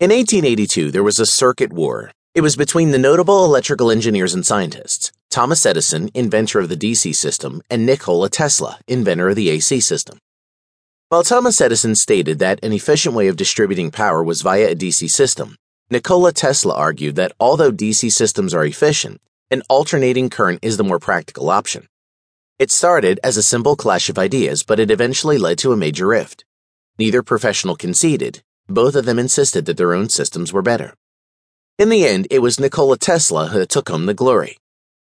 In 1882, there was a circuit war. It was between the notable electrical engineers and scientists Thomas Edison, inventor of the DC system, and Nikola Tesla, inventor of the AC system. While Thomas Edison stated that an efficient way of distributing power was via a DC system, Nikola Tesla argued that although DC systems are efficient, an alternating current is the more practical option. It started as a simple clash of ideas, but it eventually led to a major rift. Neither professional conceded, both of them insisted that their own systems were better. In the end, it was Nikola Tesla who took home the glory.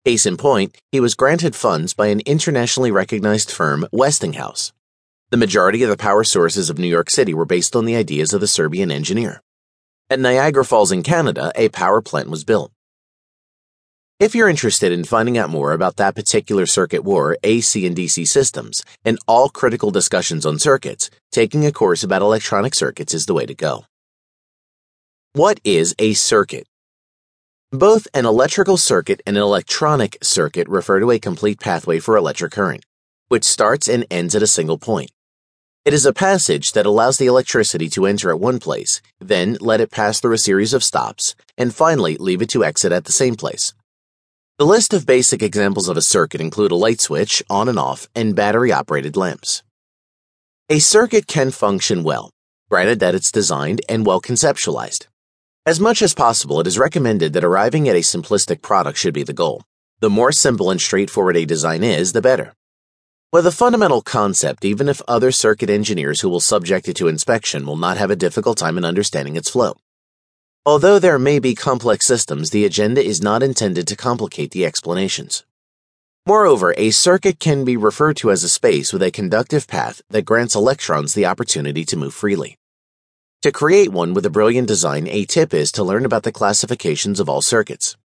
Case in point, he was granted funds by an internationally recognized firm, Westinghouse. The majority of the power sources of New York City were based on the ideas of the Serbian engineer. At Niagara Falls in Canada, a power plant was built. If you're interested in finding out more about that particular circuit war, AC and DC systems, and all critical discussions on circuits, taking a course about electronic circuits is the way to go. What is a circuit? Both an electrical circuit and an electronic circuit refer to a complete pathway for electric current, which starts and ends at a single point. It is a passage that allows the electricity to enter at one place, then let it pass through a series of stops, and finally leave it to exit at the same place. The list of basic examples of a circuit include a light switch, on and off, and battery operated lamps. A circuit can function well, granted that it's designed and well conceptualized. As much as possible, it is recommended that arriving at a simplistic product should be the goal. The more simple and straightforward a design is, the better. With a fundamental concept, even if other circuit engineers who will subject it to inspection will not have a difficult time in understanding its flow. Although there may be complex systems, the agenda is not intended to complicate the explanations. Moreover, a circuit can be referred to as a space with a conductive path that grants electrons the opportunity to move freely. To create one with a brilliant design, a tip is to learn about the classifications of all circuits.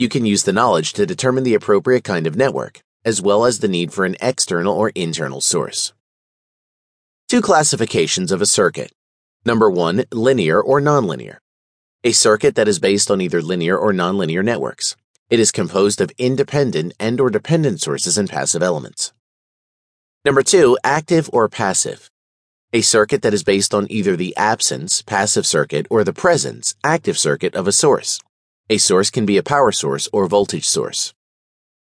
You can use the knowledge to determine the appropriate kind of network, as well as the need for an external or internal source. Two classifications of a circuit. Number one, linear or nonlinear. A circuit that is based on either linear or nonlinear networks. It is composed of independent and or dependent sources and passive elements. Number two, active or passive. A circuit that is based on either the absence, passive circuit, or the presence, active circuit of a source. A source can be a power source or voltage source.